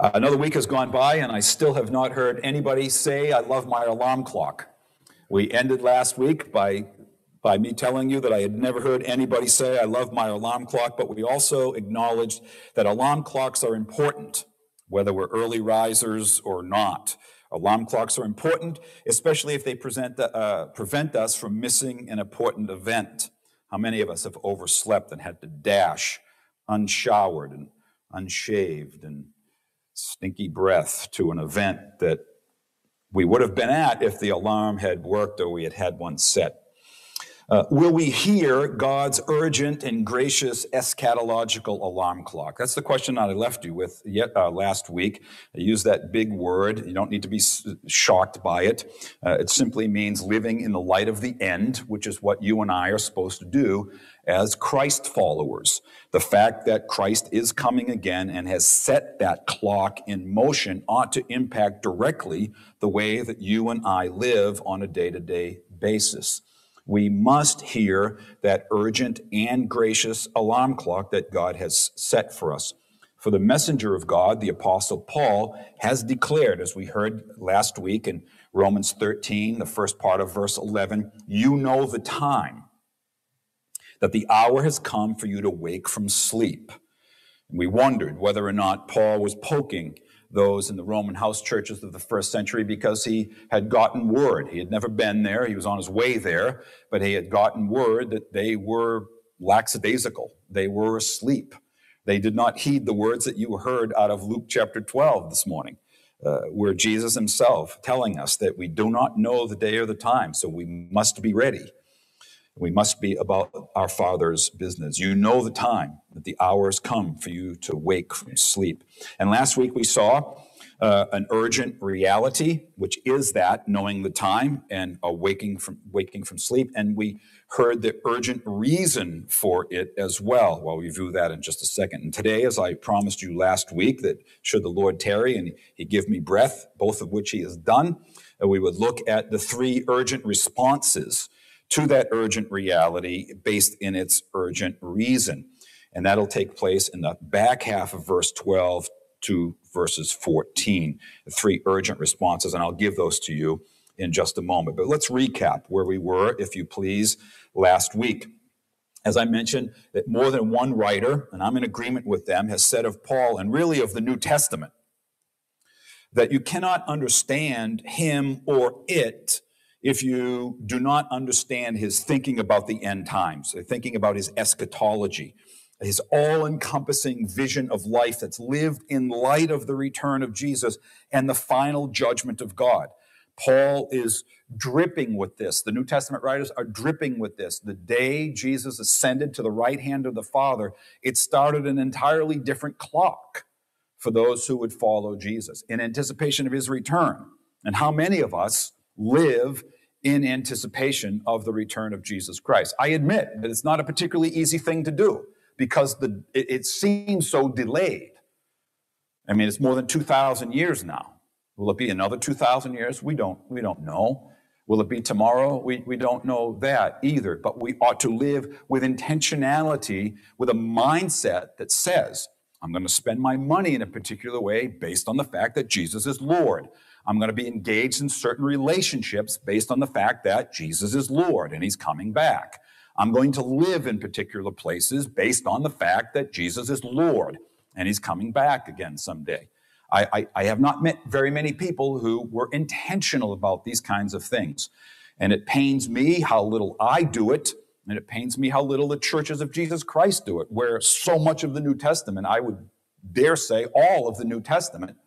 Uh, another week has gone by, and I still have not heard anybody say, I love my alarm clock. We ended last week by, by me telling you that I had never heard anybody say, I love my alarm clock, but we also acknowledged that alarm clocks are important, whether we're early risers or not. Alarm clocks are important, especially if they present, uh, prevent us from missing an important event. How many of us have overslept and had to dash unshowered and unshaved and stinky breath to an event that we would have been at if the alarm had worked or we had had one set. Uh, will we hear God's urgent and gracious eschatological alarm clock? That's the question I left you with yet uh, last week. I use that big word. You don't need to be shocked by it. Uh, it simply means living in the light of the end, which is what you and I are supposed to do as Christ followers. The fact that Christ is coming again and has set that clock in motion ought to impact directly the way that you and I live on a day to day basis. We must hear that urgent and gracious alarm clock that God has set for us. For the messenger of God, the apostle Paul, has declared, as we heard last week in Romans 13, the first part of verse 11, you know the time that the hour has come for you to wake from sleep. And we wondered whether or not Paul was poking those in the Roman house churches of the first century because he had gotten word. He had never been there, he was on his way there, but he had gotten word that they were lackadaisical, they were asleep. They did not heed the words that you heard out of Luke chapter 12 this morning. Uh, where Jesus himself telling us that we do not know the day or the time, so we must be ready. We must be about our Father's business. You know the time that the hours come for you to wake from sleep. And last week we saw uh, an urgent reality, which is that knowing the time and awaking from waking from sleep, and we heard the urgent reason for it as well. Well, we view that in just a second. And today, as I promised you last week, that should the Lord tarry and He give me breath, both of which He has done, uh, we would look at the three urgent responses to that urgent reality based in its urgent reason. And that'll take place in the back half of verse 12 to verses 14, the three urgent responses, and I'll give those to you in just a moment. But let's recap where we were, if you please, last week. As I mentioned, that more than one writer, and I'm in agreement with them, has said of Paul and really of the New Testament that you cannot understand him or it if you do not understand his thinking about the end times, uh, thinking about his eschatology, his all encompassing vision of life that's lived in light of the return of Jesus and the final judgment of God. Paul is dripping with this. The New Testament writers are dripping with this. The day Jesus ascended to the right hand of the Father, it started an entirely different clock for those who would follow Jesus in anticipation of his return. And how many of us live in anticipation of the return of Jesus Christ. I admit that it's not a particularly easy thing to do because the, it, it seems so delayed. I mean, it's more than 2,000 years now. Will it be another 2,000 years? We don't, we don't know. Will it be tomorrow? We, we don't know that either. But we ought to live with intentionality, with a mindset that says, I'm going to spend my money in a particular way based on the fact that Jesus is Lord. I'm going to be engaged in certain relationships based on the fact that Jesus is Lord and he's coming back. I'm going to live in particular places based on the fact that Jesus is Lord and he's coming back again someday. I, I, I, have not met very many people who were intentional about these kinds of things. And it pains me how little I do it, and it pains me how little the churches of Jesus Christ do it, where so much of the New Testament, I would dare say all of the New Testament,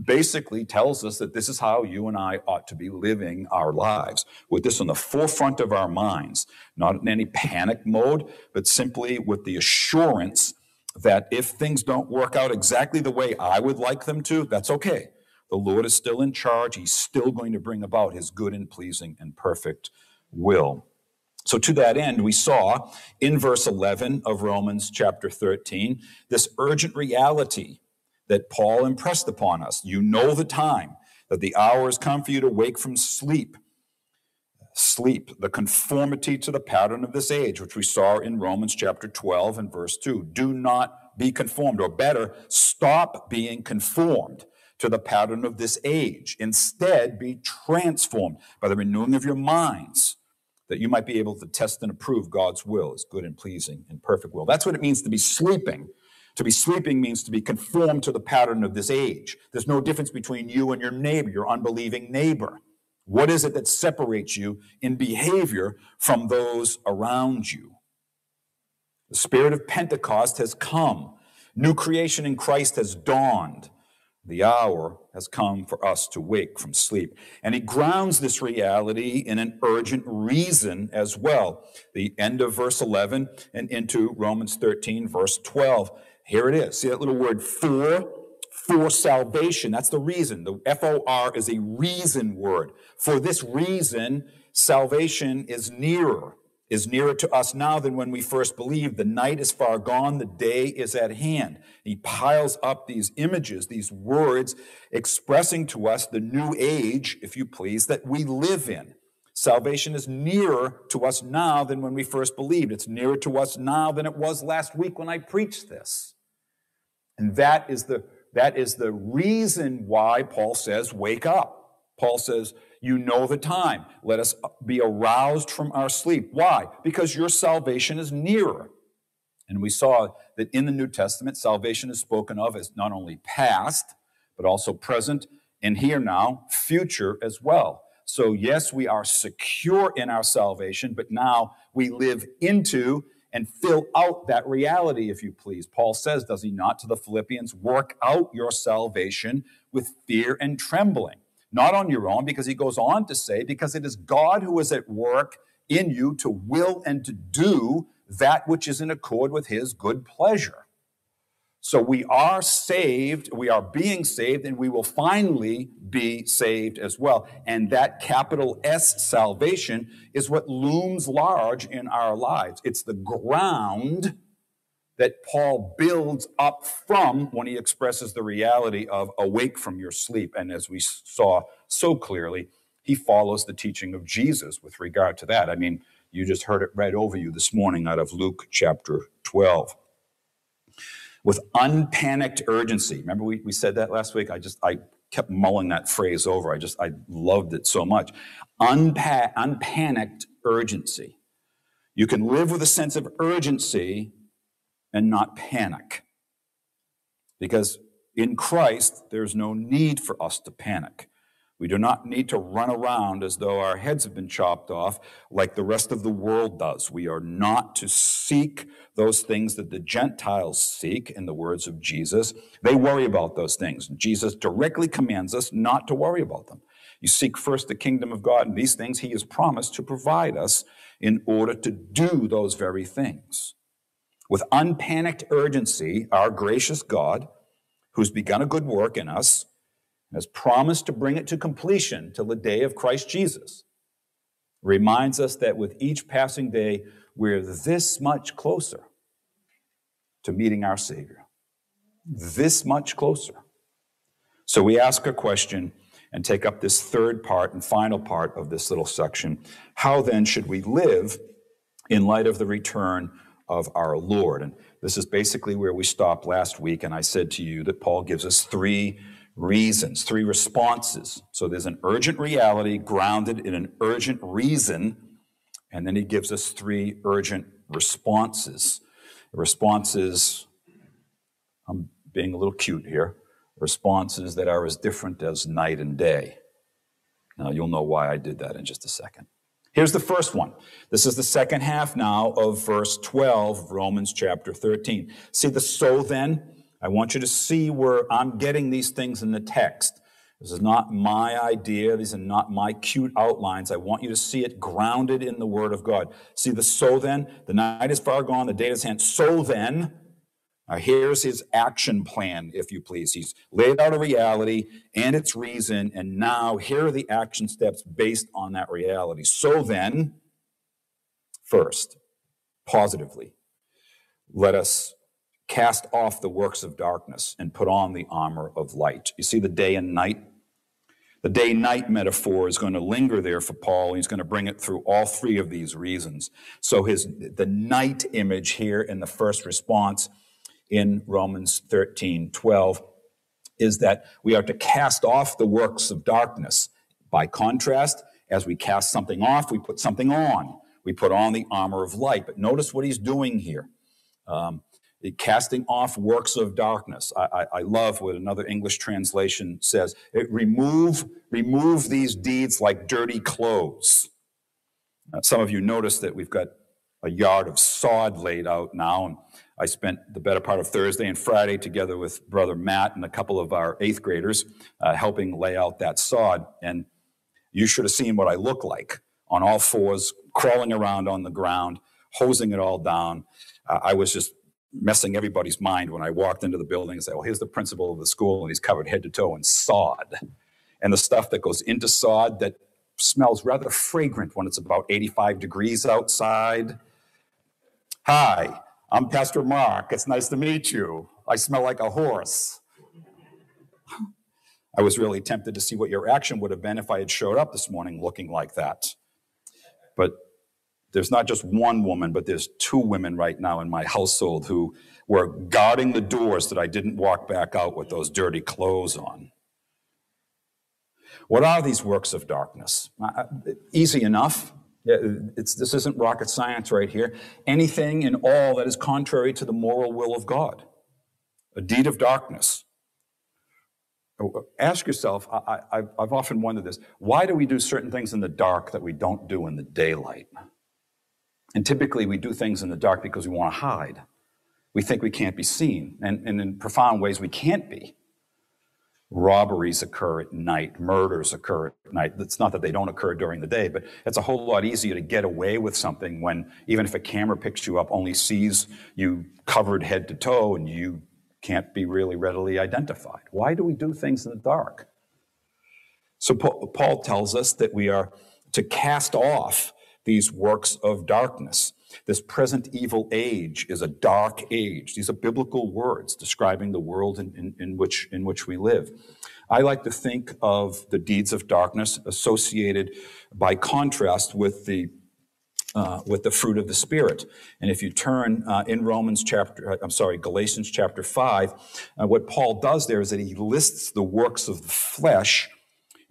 basically tells us that this is how you and I ought to be living our lives, with this on the forefront of our minds, not in any panic mode, but simply with the assurance that if things don't work out exactly the way I would like them to, that's okay. The Lord is still in charge. He's still going to bring about his good and pleasing and perfect will. So, to that end, we saw in verse 11 of Romans chapter 13 this urgent reality that Paul impressed upon us. You know the time, that the hour has come for you to wake from sleep. Sleep, the conformity to the pattern of this age, which we saw in Romans chapter 12 and verse 2. Do not be conformed, or better, stop being conformed to the pattern of this age. Instead, be transformed by the renewing of your minds, that you might be able to test and approve God's will as good and pleasing and perfect will. That's what it means to be sleeping. To be sleeping means to be conformed to the pattern of this age. There's no difference between you and your neighbor, your unbelieving neighbor. What is it that separates you in behavior from those around you? The spirit of Pentecost has come. New creation in Christ has dawned. The hour has come for us to wake from sleep. And he grounds this reality in an urgent reason as well. The end of verse 11 and into Romans 13, verse 12. Here it is. See that little word for? For salvation. That's the reason. The F O R is a reason word. For this reason, salvation is nearer is nearer to us now than when we first believed. The night is far gone, the day is at hand. He piles up these images, these words, expressing to us the new age, if you please, that we live in. Salvation is nearer to us now than when we first believed. It's nearer to us now than it was last week when I preached this. And that is the, that is the reason why Paul says, wake up. Paul says, you know the time. Let us uh, be aroused from our sleep. Why? Because your salvation is nearer. And we saw that in the New Testament, salvation is spoken of as not only past, but also present, and here now, future as well. So, yes, we are secure in our salvation, but now we live into and fill out that reality, if you please. Paul says, does he not, to the Philippians, work out your salvation with fear and trembling? not on your own, because he goes on to say, because it is God who is at work in you to will and to do that which is in accord with his good pleasure. So we are saved, we are being saved, and we will finally be saved as well. And that capital S salvation is what looms large in our lives. It's the ground that Paul builds up from when he expresses the reality of awake from your sleep. And as we saw so clearly, he follows the teaching of Jesus with regard to that. I mean, you just heard it read over you this morning out of Luke chapter 12. With unpanicked urgency. Remember we, we said that last week? I just, I kept mulling that phrase over. I just, I loved it so much. Unpa- unpanicked urgency. You can live with a sense of urgency and not panic. Because in Christ, there's no need for us to panic. We do not need to run around as though our heads have been chopped off like the rest of the world does. We are not to seek those things that the Gentiles seek, in the words of Jesus. They worry about those things. Jesus directly commands us not to worry about them. You seek first the kingdom of God, and these things He has promised to provide us in order to do those very things. With unpanicked urgency, our gracious God, who's begun a good work in us, has promised to bring it to completion till the day of Christ Jesus, reminds us that with each passing day, we're this much closer to meeting our Savior. This much closer. So we ask a question and take up this third part and final part of this little section. How then should we live in light of the return of our Lord. And this is basically where we stopped last week. And I said to you that Paul gives us three reasons, three responses. So there's an urgent reality grounded in an urgent reason. And then he gives us three urgent responses. Responses, I'm being a little cute here, responses that are as different as night and day. Now, you'll know why I did that in just a second. Here's the first one. This is the second half now of verse 12 of Romans chapter 13. See the so then? I want you to see where I'm getting these things in the text. This is not my idea. These are not my cute outlines. I want you to see it grounded in the Word of God. See the so then? The night is far gone, the day is hand. So then, here's his action plan, if you please. He's laid out a reality and its reason, and now here are the action steps based on that reality. So then, first, positively, let us cast off the works of darkness and put on the armor of light. You see the day and night? The day night metaphor is going to linger there for Paul. He's going to bring it through all three of these reasons. So his the night image here in the first response in Romans 13 12 is that we are to cast off the works of darkness. By contrast, as we cast something off, we put something on. We put on the armor of light. But notice what he's doing here. Um, casting off works of darkness. I, I, I, love what another English translation says. It remove, remove these deeds like dirty clothes. Some of you notice that we've got a yard of sod laid out now, and I spent the better part of Thursday and Friday together with brother Matt and a couple of our eighth graders uh, helping lay out that sod. And you should have seen what I look like on all fours, crawling around on the ground, hosing it all down. Uh, I was just messing everybody's mind when I walked into the building and said, well, here's the principal of the school, and he's covered head to toe in sod. And the stuff that goes into sod that smells rather fragrant when it's about 85 degrees outside. Hi, I'm Pastor Mark. It's nice to meet you. I smell like a horse. I was really tempted to see what your action would have been if I had showed up this morning looking like that. But there's not just one woman, but there's two women right now in my household who were guarding the doors that I didn't walk back out with those dirty clothes on. What are these works of darkness? Uh, easy enough. This isn't rocket science right here. Anything and all that is contrary to the moral will of God. A deed of darkness. Oh, ask yourself, I, have often wondered this why do we do certain things in the dark that we don't do in the daylight? And typically we do things in the dark because we want to hide. We think we can't be seen. And, and in profound ways, we can't be. Robberies occur at night, murders occur at night. It's not that they don't occur during the day, but it's a whole lot easier to get away with something when, even if a camera picks you up, only sees you covered head to toe and you can't be really readily identified. Why do we do things in the dark? So Paul tells us that we are to cast off these works of darkness. This present evil age is a dark age. These are biblical words describing the world in, in, in, which, in which we live. I like to think of the deeds of darkness associated by contrast with the uh, with the fruit of the spirit. And if you turn uh, in Romans chapter, uh, I'm sorry, Galatians chapter five, uh, what Paul does there is that he lists the works of the flesh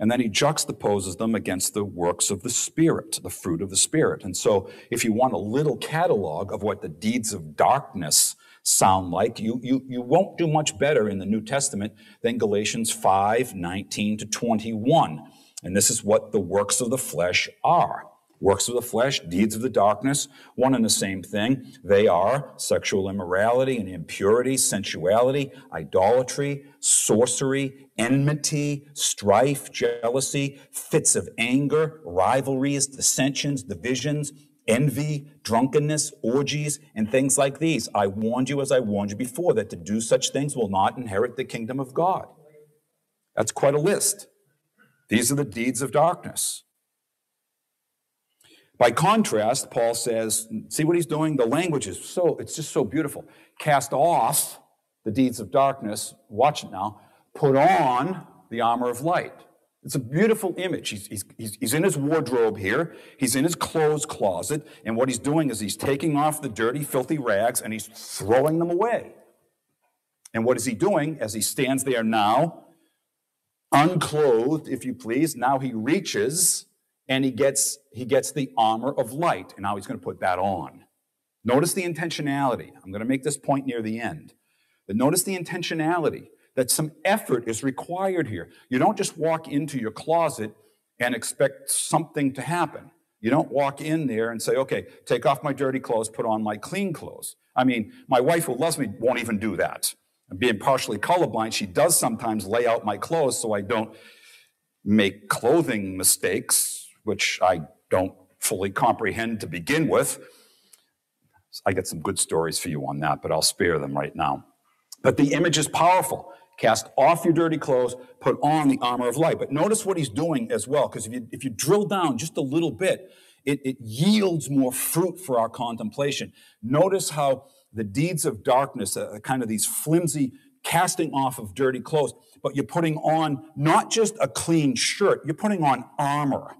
and then he juxtaposes them against the works of the Spirit, the fruit of the Spirit. And so, if you want a little catalog of what the deeds of darkness sound like, you, you, you won't do much better in the New Testament than Galatians 5 19 to 21. And this is what the works of the flesh are. Works of the flesh, deeds of the darkness, one and the same thing. They are sexual immorality and impurity, sensuality, idolatry, sorcery, enmity, strife, jealousy, fits of anger, rivalries, dissensions, divisions, envy, drunkenness, orgies, and things like these. I warned you as I warned you before that to do such things will not inherit the kingdom of God. That's quite a list. These are the deeds of darkness. By contrast, Paul says, see what he's doing? The language is so, it's just so beautiful. Cast off the deeds of darkness, watch it now, put on the armor of light. It's a beautiful image. He's, he's, he's in his wardrobe here. He's in his clothes closet. And what he's doing is he's taking off the dirty, filthy rags and he's throwing them away. And what is he doing as he stands there now, unclothed, if you please? Now he reaches and he gets, he gets the armor of light, and now he's going to put that on. Notice the intentionality. I'm going to make this point near the end. But notice the intentionality that some effort is required here. You don't just walk into your closet and expect something to happen. You don't walk in there and say, okay, take off my dirty clothes, put on my clean clothes. I mean, my wife who loves me won't even do that. And being partially colorblind, she does sometimes lay out my clothes so I don't make clothing mistakes which I don't fully comprehend to begin with. I get some good stories for you on that, but I'll spare them right now. But the image is powerful. Cast off your dirty clothes, put on the armor of light. But notice what he's doing as well, because if you, if you drill down just a little bit, it, it yields more fruit for our contemplation. Notice how the deeds of darkness, uh, kind of these flimsy casting off of dirty clothes, but you're putting on not just a clean shirt, you're putting on armor.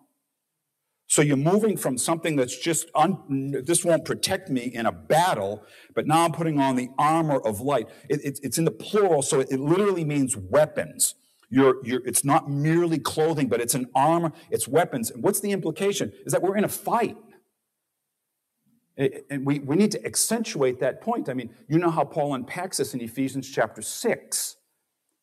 So you're moving from something that's just, un, this won't protect me in a battle, but now I'm putting on the armor of light. It, it, it's in the plural, so it, it literally means weapons. You're, you're, it's not merely clothing, but it's an armor, it's weapons. And what's the implication? Is that we're in a fight. And we, we need to accentuate that point. I mean, you know how Paul unpacks this in Ephesians chapter 6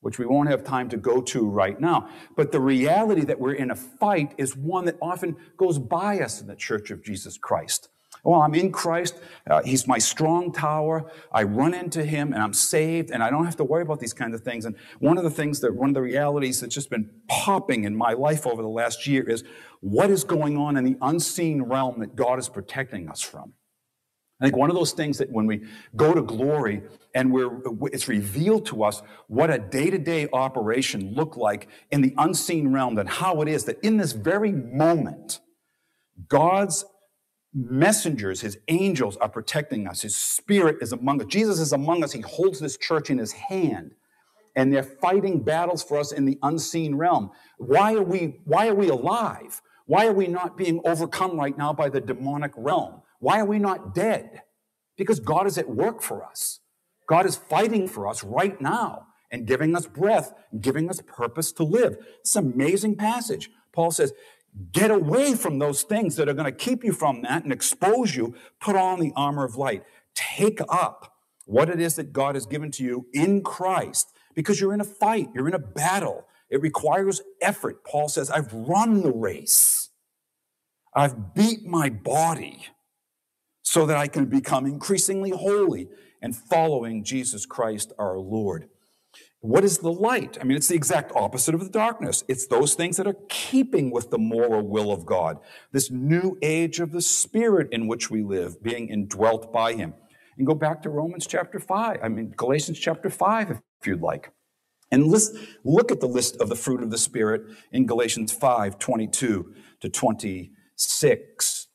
which we won't have time to go to right now. But the reality that we're in a fight is one that often goes by us in the Church of Jesus Christ. Well, I'm in Christ. Uh, he's my strong tower. I run into him and I'm saved and I don't have to worry about these kinds of things. And one of the things that, one of the realities that's just been popping in my life over the last year is what is going on in the unseen realm that God is protecting us from. I think one of those things that when we go to glory and we're, it's revealed to us what a day-to-day operation looked like in the unseen realm and how it is that in this very moment, God's messengers, his angels are protecting us. His spirit is among us. Jesus is among us. He holds this church in his hand and they're fighting battles for us in the unseen realm. Why are we, why are we alive? Why are we not being overcome right now by the demonic realm? Why are we not dead? Because God is at work for us. God is fighting for us right now and giving us breath, giving us purpose to live. It's an amazing passage. Paul says, get away from those things that are going to keep you from that and expose you. Put on the armor of light. Take up what it is that God has given to you in Christ because you're in a fight, you're in a battle. It requires effort. Paul says, I've run the race. I've beat my body so that I can become increasingly holy and following Jesus Christ our Lord. What is the light? I mean, it's the exact opposite of the darkness. It's those things that are keeping with the moral will of God, this new age of the Spirit in which we live, being indwelt by Him. And go back to Romans chapter 5, I mean, Galatians chapter 5, if you'd like. And list, look at the list of the fruit of the Spirit in Galatians 5 22 to 26.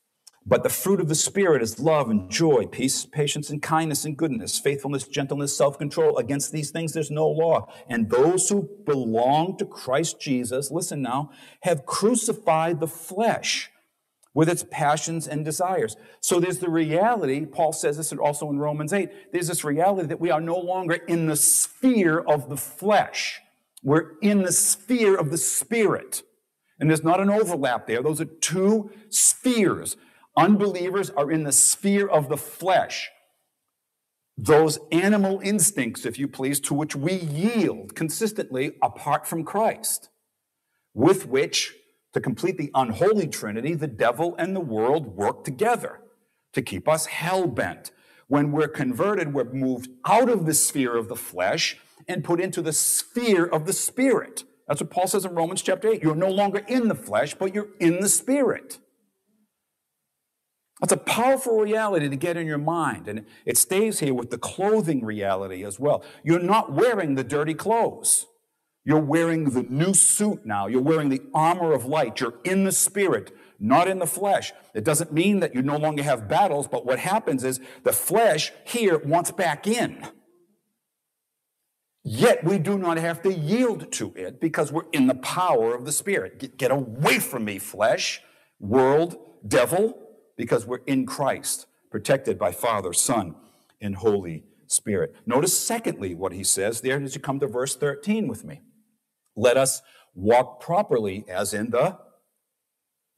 But the fruit of the Spirit is love and joy, peace, patience, and kindness and goodness, faithfulness, gentleness, self control. Against these things there's no law. And those who belong to Christ Jesus, listen now, have crucified the flesh with its passions and desires. So there's the reality, Paul says this also in Romans 8, there's this reality that we are no longer in the sphere of the flesh. We're in the sphere of the Spirit. And there's not an overlap there. Those are two spheres. Unbelievers are in the sphere of the flesh. Those animal instincts, if you please, to which we yield consistently apart from Christ, with which, to complete the unholy trinity, the devil and the world work together to keep us hell bent. When we're converted, we're moved out of the sphere of the flesh and put into the sphere of the spirit. That's what Paul says in Romans chapter 8. You're no longer in the flesh, but you're in the spirit. That's a powerful reality to get in your mind. And it stays here with the clothing reality as well. You're not wearing the dirty clothes. You're wearing the new suit now. You're wearing the armor of light. You're in the spirit, not in the flesh. It doesn't mean that you no longer have battles, but what happens is the flesh here wants back in. Yet we do not have to yield to it because we're in the power of the spirit. Get, get away from me, flesh, world, devil because we're in Christ, protected by Father, Son, and Holy Spirit. Notice, secondly, what he says there as you come to verse 13 with me. Let us walk properly as in the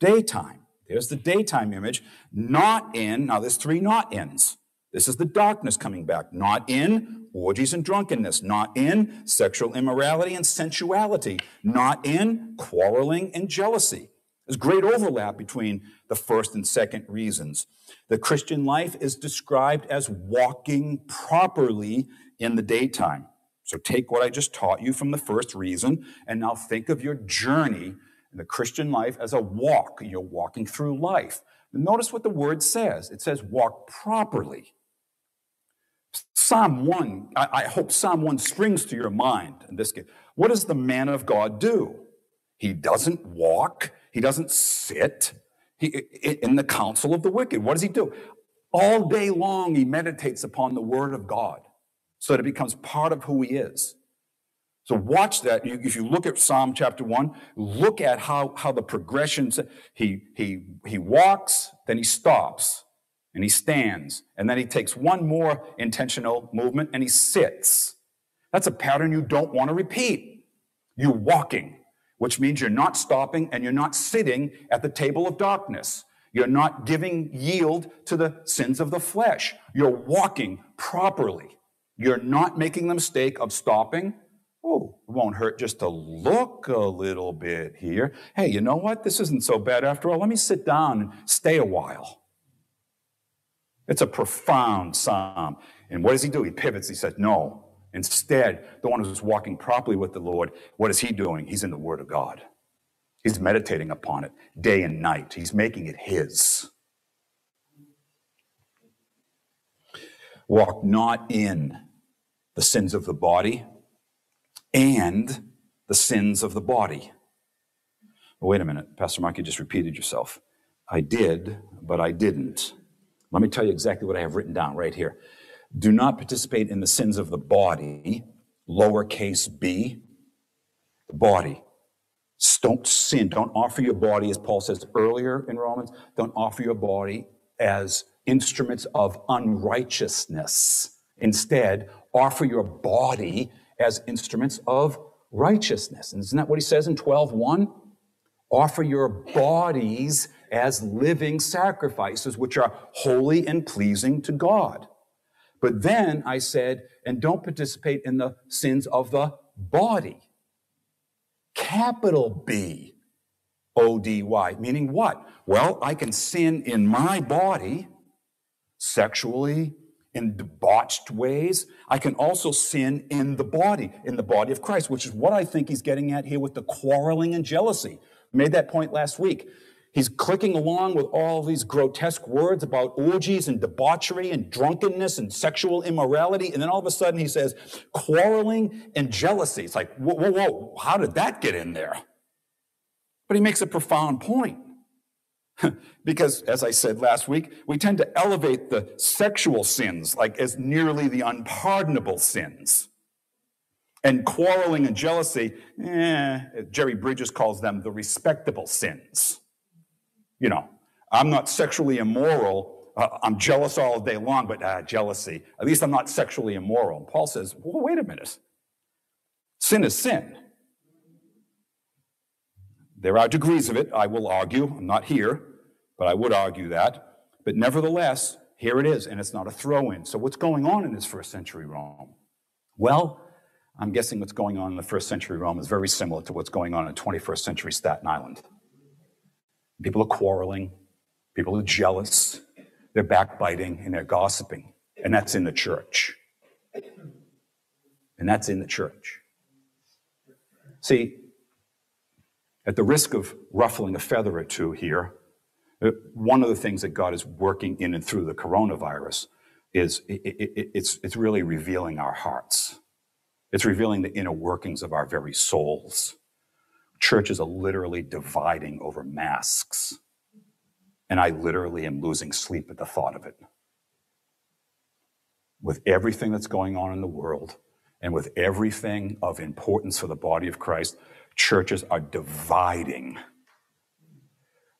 daytime. There's the daytime image, not in, now there's three not ins. This is the darkness coming back. Not in orgies and drunkenness. Not in sexual immorality and sensuality. Not in quarreling and jealousy. There's great overlap between the first and second reasons. The Christian life is described as walking properly in the daytime. So take what I just taught you from the first reason and now think of your journey in the Christian life as a walk. You're walking through life. Notice what the word says it says walk properly. Psalm 1, I, I hope Psalm 1 springs to your mind in this case. What does the man of God do? He doesn't walk he doesn't sit in the counsel of the wicked. What does he do? All day long, he meditates upon the word of God so that it becomes part of who he is. So watch that. If you look at Psalm chapter one, look at how, how the progressions, he, he, he walks, then he stops, and he stands, and then he takes one more intentional movement and he sits. That's a pattern you don't want to repeat. You're walking, which means you're not stopping and you're not sitting at the table of darkness. You're not giving yield to the sins of the flesh. You're walking properly. You're not making the mistake of stopping Oh, it won't hurt just to look a little bit here. Hey, you know what? This isn't so bad after all. Let me sit down and stay a while. It's a profound psalm. And what does he do? He pivots. He says, No. Instead, the one who's walking properly with the Lord, what is he doing? He's in the Word of God. He's meditating upon it day and night. He's making it his. Walk not in the sins of the body, and the sins of the body. wait a minute, Pastor Mark, you just repeated yourself. I did, but I didn't. Let me tell you exactly what I have written down right here. Do not participate in the sins of the body, lowercase b, the body. Don't sin. Don't offer your body, as Paul says earlier in Romans, don't offer your body as instruments of unrighteousness. Instead, offer your body as instruments of righteousness. And isn't that what he says in 12:1? Offer your bodies as living sacrifices, which are holy and pleasing to God. But then I said, and don't participate in the sins of the body. Capital B O D Y, meaning what? Well, I can sin in my body sexually, in debauched ways. I can also sin in the body, in the body of Christ, which is what I think he's getting at here with the quarreling and jealousy. made that point last week. He's clicking along with all these grotesque words about orgies and debauchery and drunkenness and sexual immorality. And then all of a sudden he says, quarreling and jealousy. It's like, whoa, whoa, whoa, how did that get in there? But he makes a profound point. because, as I said last week, we tend to elevate the sexual sins like as nearly the unpardonable sins. And quarreling and jealousy, eh, Jerry Bridges calls them the respectable sins. You know, I'm not sexually immoral. Uh, I'm jealous all day long, but uh, jealousy. At least I'm not sexually immoral. And Paul says, well, wait a minute. Sin is sin. There are degrees of it, I will argue. I'm not here, but I would argue that. But nevertheless, here it is, and it's not a throw in. So, what's going on in this first century Rome? Well, I'm guessing what's going on in the first century Rome is very similar to what's going on in 21st century Staten Island. People are quarreling, people are jealous, they're backbiting, and they're gossiping. And that's in the church. And that's in the church. See, at the risk of ruffling a feather or two here, uh, one of the things that God is working in and through the coronavirus is it, it, it's, it's really revealing our hearts. It's revealing the inner workings of our very souls. Churches are literally dividing over masks. And I literally am losing sleep at the thought of it. With everything that's going on in the world and with everything of importance for the body of Christ, churches are dividing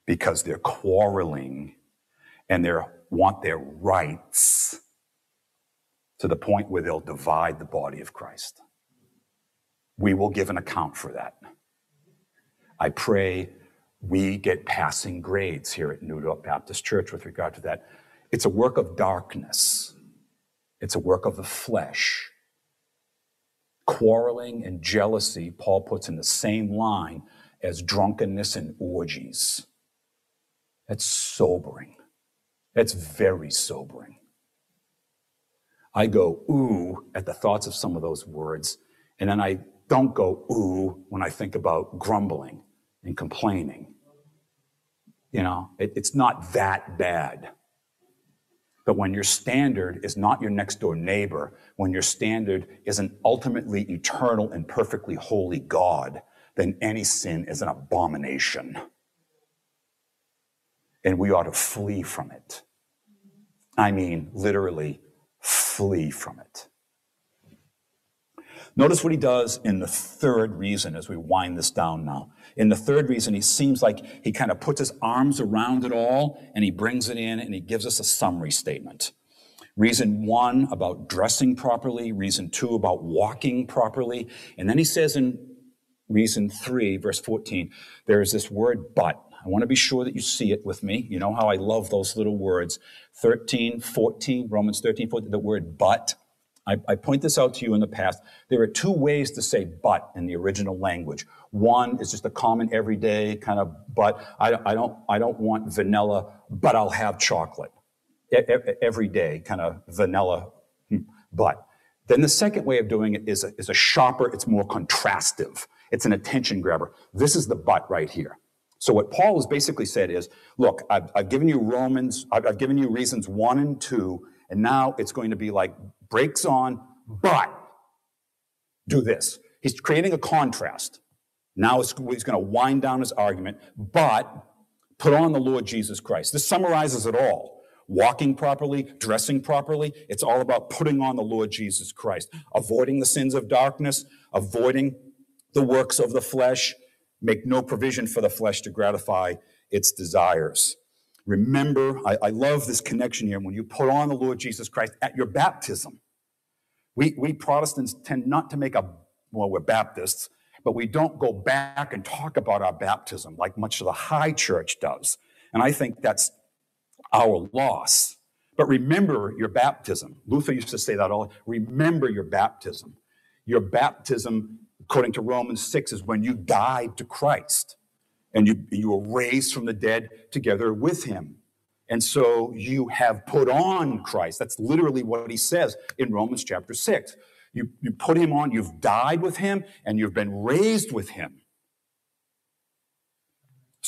because they're quarreling and they want their rights to the point where they'll divide the body of Christ. We will give an account for that. I pray we get passing grades here at New York Baptist Church with regard to that. It's a work of darkness. It's a work of the flesh quarreling and jealousy, Paul puts in the same line as drunkenness and orgies. That's sobering. That's very sobering. I go ooh at the thoughts of some of those words, and then I don't go ooh when I think about grumbling and complaining. You know, it, it's not that bad. But when your standard is not your next door neighbor, when your standard is an ultimately eternal and perfectly holy God, then any sin is an abomination. And we ought to flee from it. I mean, literally, flee from it. Notice what he does in the third reason as we wind this down now. In the third reason, he seems like he kind of puts his arms around it all and he brings it in and he gives us a summary statement. Reason one about dressing properly, reason two about walking properly. And then he says in reason three, verse 14, there is this word but. I want to be sure that you see it with me. You know how I love those little words. 13, 14, Romans 13, 14, the word but. I, I, point this out to you in the past. There are two ways to say but in the original language. One is just a common everyday kind of but. I, I don't, I don't want vanilla, but I'll have chocolate. E- every day kind of vanilla hmm, but. Then the second way of doing it is a, is a sharper, it's more contrastive. It's an attention grabber. This is the but right here. So what Paul has basically said is, look, I've, I've given you Romans, I've, I've given you reasons one and two, and now it's going to be like brakes on, but do this. He's creating a contrast. Now he's going to wind down his argument, but put on the Lord Jesus Christ. This summarizes it all. Walking properly, dressing properly, it's all about putting on the Lord Jesus Christ, avoiding the sins of darkness, avoiding the works of the flesh, make no provision for the flesh to gratify its desires. Remember, I, I, love this connection here. When you put on the Lord Jesus Christ at your baptism, we, we Protestants tend not to make a, well, we're Baptists, but we don't go back and talk about our baptism like much of the high church does. And I think that's our loss. But remember your baptism. Luther used to say that all. Remember your baptism. Your baptism, according to Romans 6, is when you died to Christ and you, you were raised from the dead together with him. And so you have put on Christ. That's literally what he says in Romans chapter 6. You, you put him on, you've died with him, and you've been raised with him.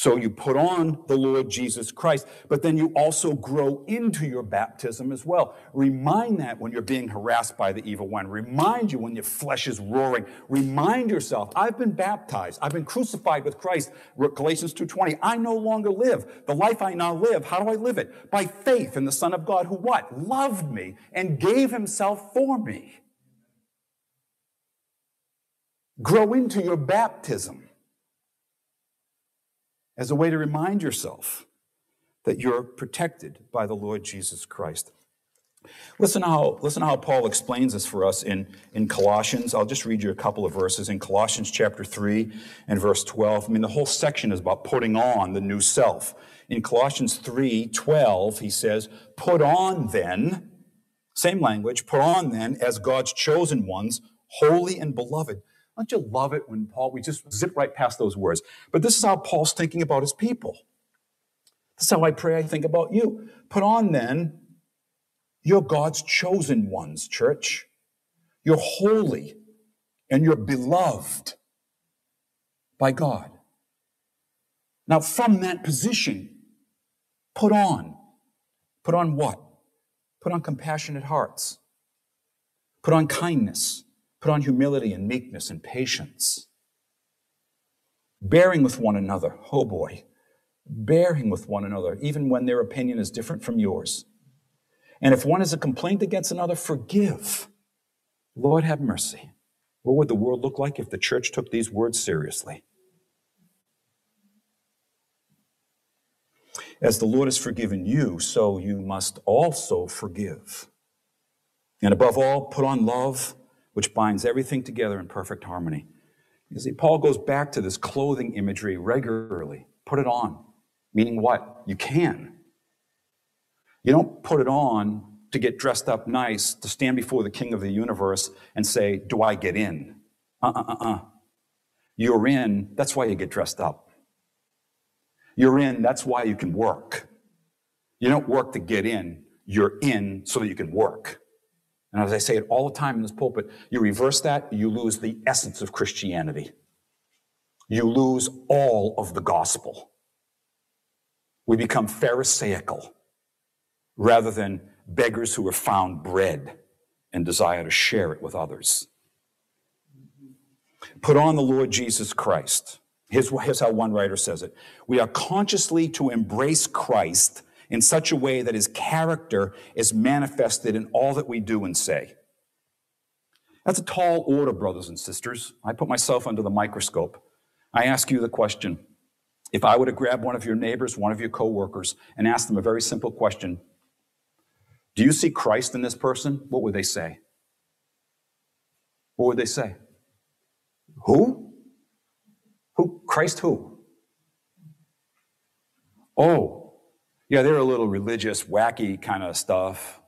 So you put on the Lord Jesus Christ, but then you also grow into your baptism as well. Remind that when you're being harassed by the evil one. Remind you when your flesh is roaring. Remind yourself, I've been baptized. I've been crucified with Christ. Galatians 2.20. I no longer live. The life I now live, how do I live it? By faith in the Son of God who what? Loved me and gave himself for me. Grow into your baptism as a way to remind yourself that you're protected by the Lord Jesus Christ. Listen how, listen how Paul explains this for us in, in Colossians. I'll just read you a couple of verses. In Colossians chapter 3 and verse 12, I mean, the whole section is about putting on the new self. In Colossians 3 12, he says, Put on then, same language, put on then as God's chosen ones, holy and beloved don't you love it when Paul, we just zip right past those words. But this is how Paul's thinking about his people. This is how I pray I think about you. Put on then, you're God's chosen ones, church. You're holy and you're beloved by God. Now, from that position, put on. Put on what? Put on compassionate hearts. Put on kindness. Put on humility and meekness and patience. Bearing with one another. Oh boy. Bearing with one another, even when their opinion is different from yours. And if one has a complaint against another, forgive. Lord, have mercy. What would the world look like if the church took these words seriously? As the Lord has forgiven you, so you must also forgive. And above all, put on love which binds everything together in perfect harmony. You see, Paul goes back to this clothing imagery regularly. Put it on. Meaning what? You can. You don't put it on to get dressed up nice, to stand before the king of the universe and say, Do I get in? Uh uh uh uh. You're in, that's why you get dressed up. You're in, that's why you can work. You don't work to get in, you're in so that you can work. And as I say it all the time in this pulpit, you reverse that, you lose the essence of Christianity. You lose all of the gospel. We become Pharisaical rather than beggars who have found bread and desire to share it with others. Put on the Lord Jesus Christ. Here's, here's how one writer says it. We are consciously to embrace Christ in such a way that his character is manifested in all that we do and say. That's a tall order, brothers and sisters. I put myself under the microscope. I ask you the question if I were to grab one of your neighbors, one of your coworkers, and ask them a very simple question Do you see Christ in this person? What would they say? What would they say? Who? Who? Christ who? Oh, yeah, they're a little religious, wacky kind of stuff.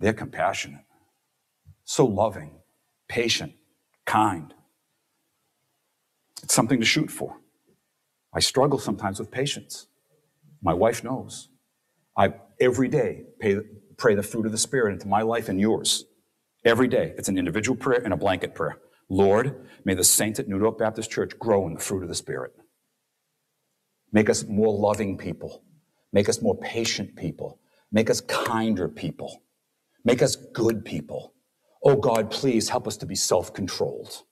They're compassionate, so loving, patient, kind. It's something to shoot for. I struggle sometimes with patience. My wife knows. I every day pay, pray the fruit of the Spirit into my life and yours. Every day. It's an individual prayer and a blanket prayer. Lord, may the saints at New York Baptist Church grow in the fruit of the Spirit. Make us more loving people. Make us more patient people. Make us kinder people. Make us good people. Oh God, please help us to be self controlled.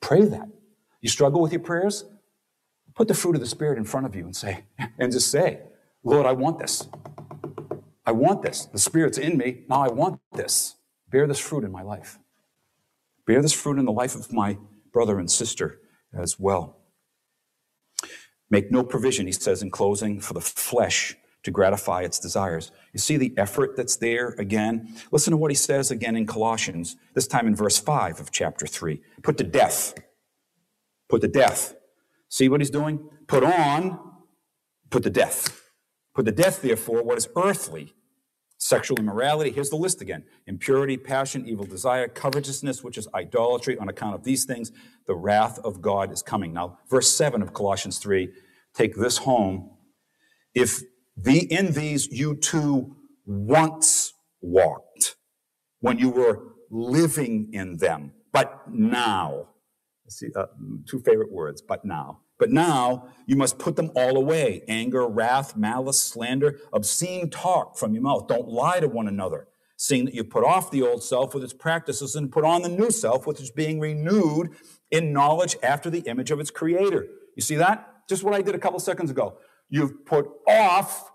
Pray that. You struggle with your prayers? Put the fruit of the Spirit in front of you and say, and just say, Lord, I want this. I want this. The Spirit's in me. Now I want this. Bear this fruit in my life. Bear this fruit in the life of my brother and sister as well. Make no provision, he says in closing, for the flesh to gratify its desires. You see the effort that's there again? Listen to what he says again in Colossians, this time in verse 5 of chapter 3. Put to death. Put to death. See what he's doing? Put on, put to death. Put to death, therefore, what is earthly sexual immorality. Here's the list again impurity, passion, evil desire, covetousness, which is idolatry. On account of these things, the wrath of God is coming. Now, verse 7 of Colossians 3, take this home. If the, in these you too once walked, when you were living in them, but now, see, uh, two favorite words, but now. But now you must put them all away anger, wrath, malice, slander, obscene talk from your mouth. Don't lie to one another, seeing that you put off the old self with its practices and put on the new self, which is being renewed in knowledge after the image of its creator. You see that? Just what I did a couple seconds ago. You've put off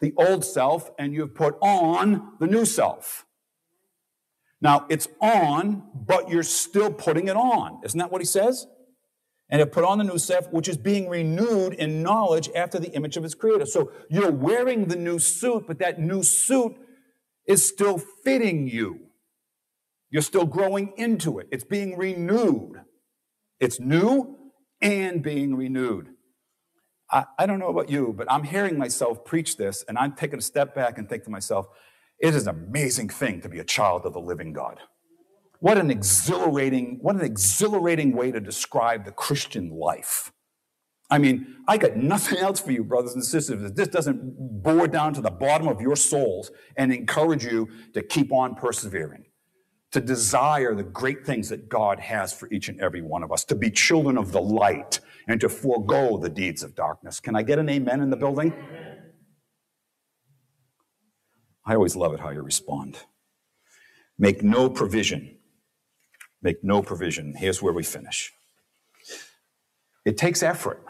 the old self and you've put on the new self. Now it's on, but you're still putting it on. Isn't that what he says? And have put on the new self, which is being renewed in knowledge after the image of its creator. So you're wearing the new suit, but that new suit is still fitting you. You're still growing into it. It's being renewed. It's new and being renewed. I, I don't know about you, but I'm hearing myself preach this, and I'm taking a step back and think to myself, it is an amazing thing to be a child of the living God. What an exhilarating, what an exhilarating way to describe the Christian life. I mean, I got nothing else for you, brothers and sisters. If this doesn't bore down to the bottom of your souls and encourage you to keep on persevering, to desire the great things that God has for each and every one of us, to be children of the light and to forego the deeds of darkness. Can I get an amen in the building? I always love it how you respond. Make no provision make no provision. Here's where we finish. It takes effort.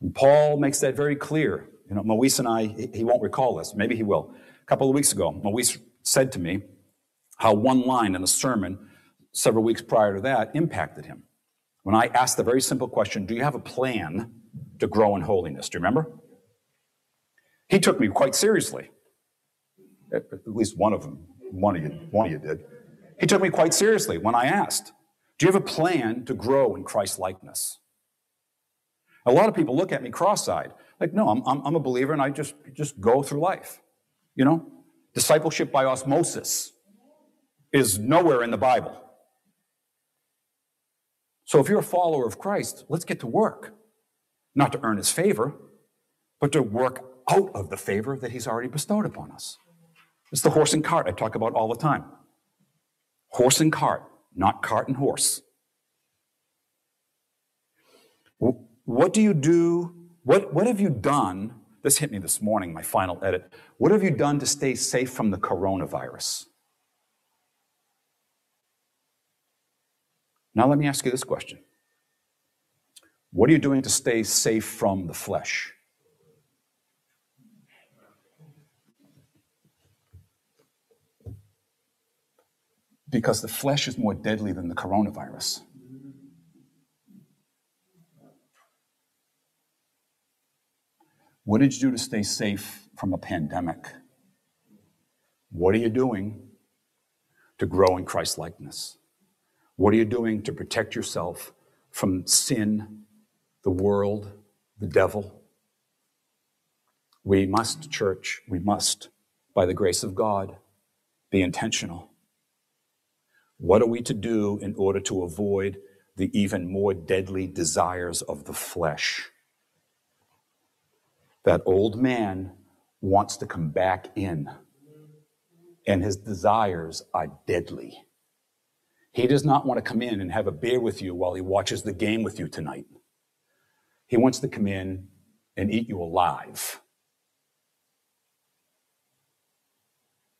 And Paul makes that very clear. You know, Maurice and I, he won't recall this, maybe he will. A couple of weeks ago, Moise said to me how one line in a sermon several weeks prior to that impacted him. When I asked the very simple question, Do you have a plan to grow in holiness? Do you remember? He took me quite seriously. At least one of them, one of you, one of you did. He took me quite seriously when I asked, Do you have a plan to grow in Christ likeness? A lot of people look at me cross eyed, like, No, I'm, I'm, I'm a believer and I just, just go through life. You know, discipleship by osmosis is nowhere in the Bible. So if you're a follower of Christ, let's get to work. Not to earn his favor, but to work out of the favor that he's already bestowed upon us. It's the horse and cart I talk about all the time. Horse and cart, not cart and horse. What do you do? What, what have you done? This hit me this morning, my final edit. What have you done to stay safe from the coronavirus? Now, let me ask you this question What are you doing to stay safe from the flesh? Because the flesh is more deadly than the coronavirus. What did you do to stay safe from a pandemic? What are you doing to grow in Christ likeness? What are you doing to protect yourself from sin, the world, the devil? We must, church, we must, by the grace of God, be intentional. What are we to do in order to avoid the even more deadly desires of the flesh? That old man wants to come back in, and his desires are deadly. He does not want to come in and have a beer with you while he watches the game with you tonight. He wants to come in and eat you alive.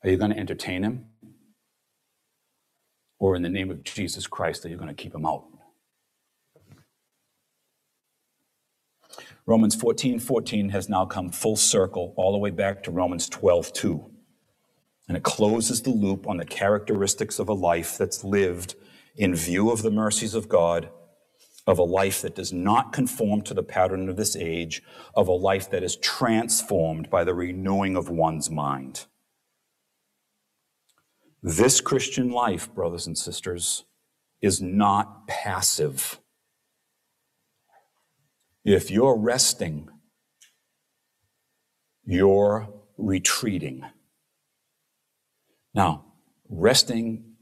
Are you going to entertain him? Or in the name of Jesus Christ, that you're going to keep him out? Romans 14 14 has now come full circle all the way back to Romans 12 2. And it closes the loop on the characteristics of a life that's lived in view of the mercies of God, of a life that does not conform to the pattern of this age, of a life that is transformed by the renewing of one's mind. This Christian life, brothers and sisters, is not passive. If you're resting, you're retreating. Now, resting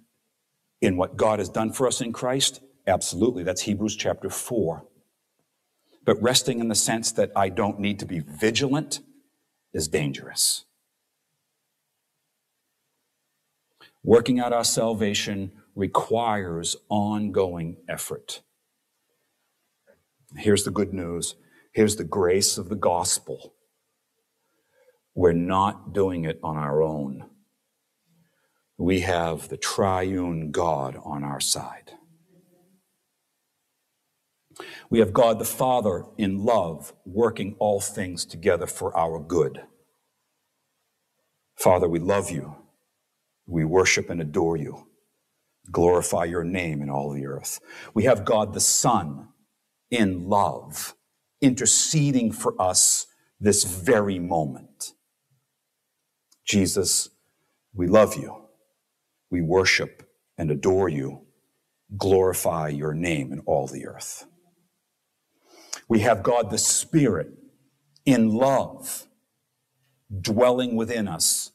in what God has done for us in Christ, absolutely. That's Hebrews chapter 4. But resting in the sense that I don't need to be vigilant is dangerous. Working out our salvation requires ongoing effort. Here's the good news. Here's the grace of the gospel. We're not doing it on our own we have the triune God on our side. We have God the Father in love, working all things together for our good. Father, we love you. We worship and adore you. Glorify your name in all the earth. We have God the Son in love, interceding for us this very moment. Jesus, we love you. We worship and adore you, glorify your name in all the earth. We have God the Spirit in love dwelling within us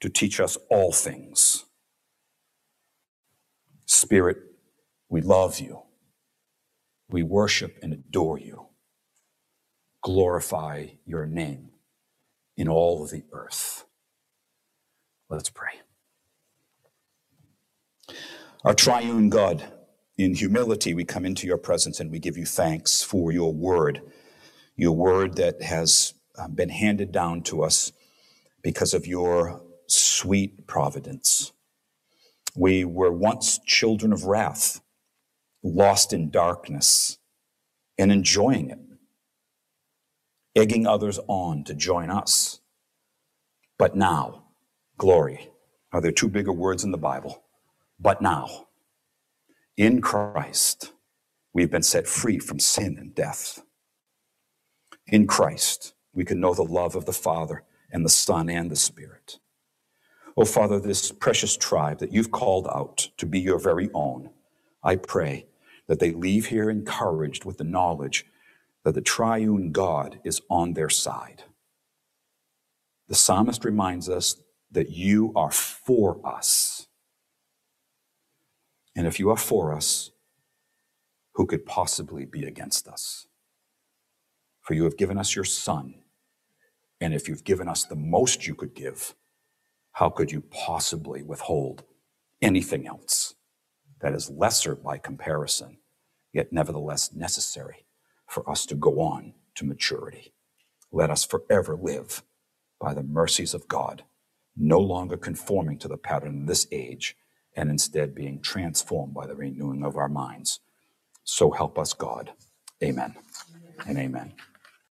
to teach us all things. Spirit, we love you. We worship and adore you. Glorify your name in all the earth. Let's pray. Our triune God, in humility, we come into your presence and we give you thanks for your word, your word that has uh, been handed down to us because of your sweet providence. We were once children of wrath, lost in darkness and enjoying it, egging others on to join us. But now, glory. Are there two bigger words in the Bible? But now, in Christ, we've been set free from sin and death. In Christ, we can know the love of the Father and the Son and the Spirit. Oh, Father, this precious tribe that you've called out to be your very own, I pray that they leave here encouraged with the knowledge that the triune God is on their side. The psalmist reminds us that you are for us. And if you are for us, who could possibly be against us? For you have given us your Son. And if you've given us the most you could give, how could you possibly withhold anything else that is lesser by comparison, yet nevertheless necessary for us to go on to maturity? Let us forever live by the mercies of God, no longer conforming to the pattern of this age and instead being transformed by the renewing of our minds. So help us, God. Amen and amen.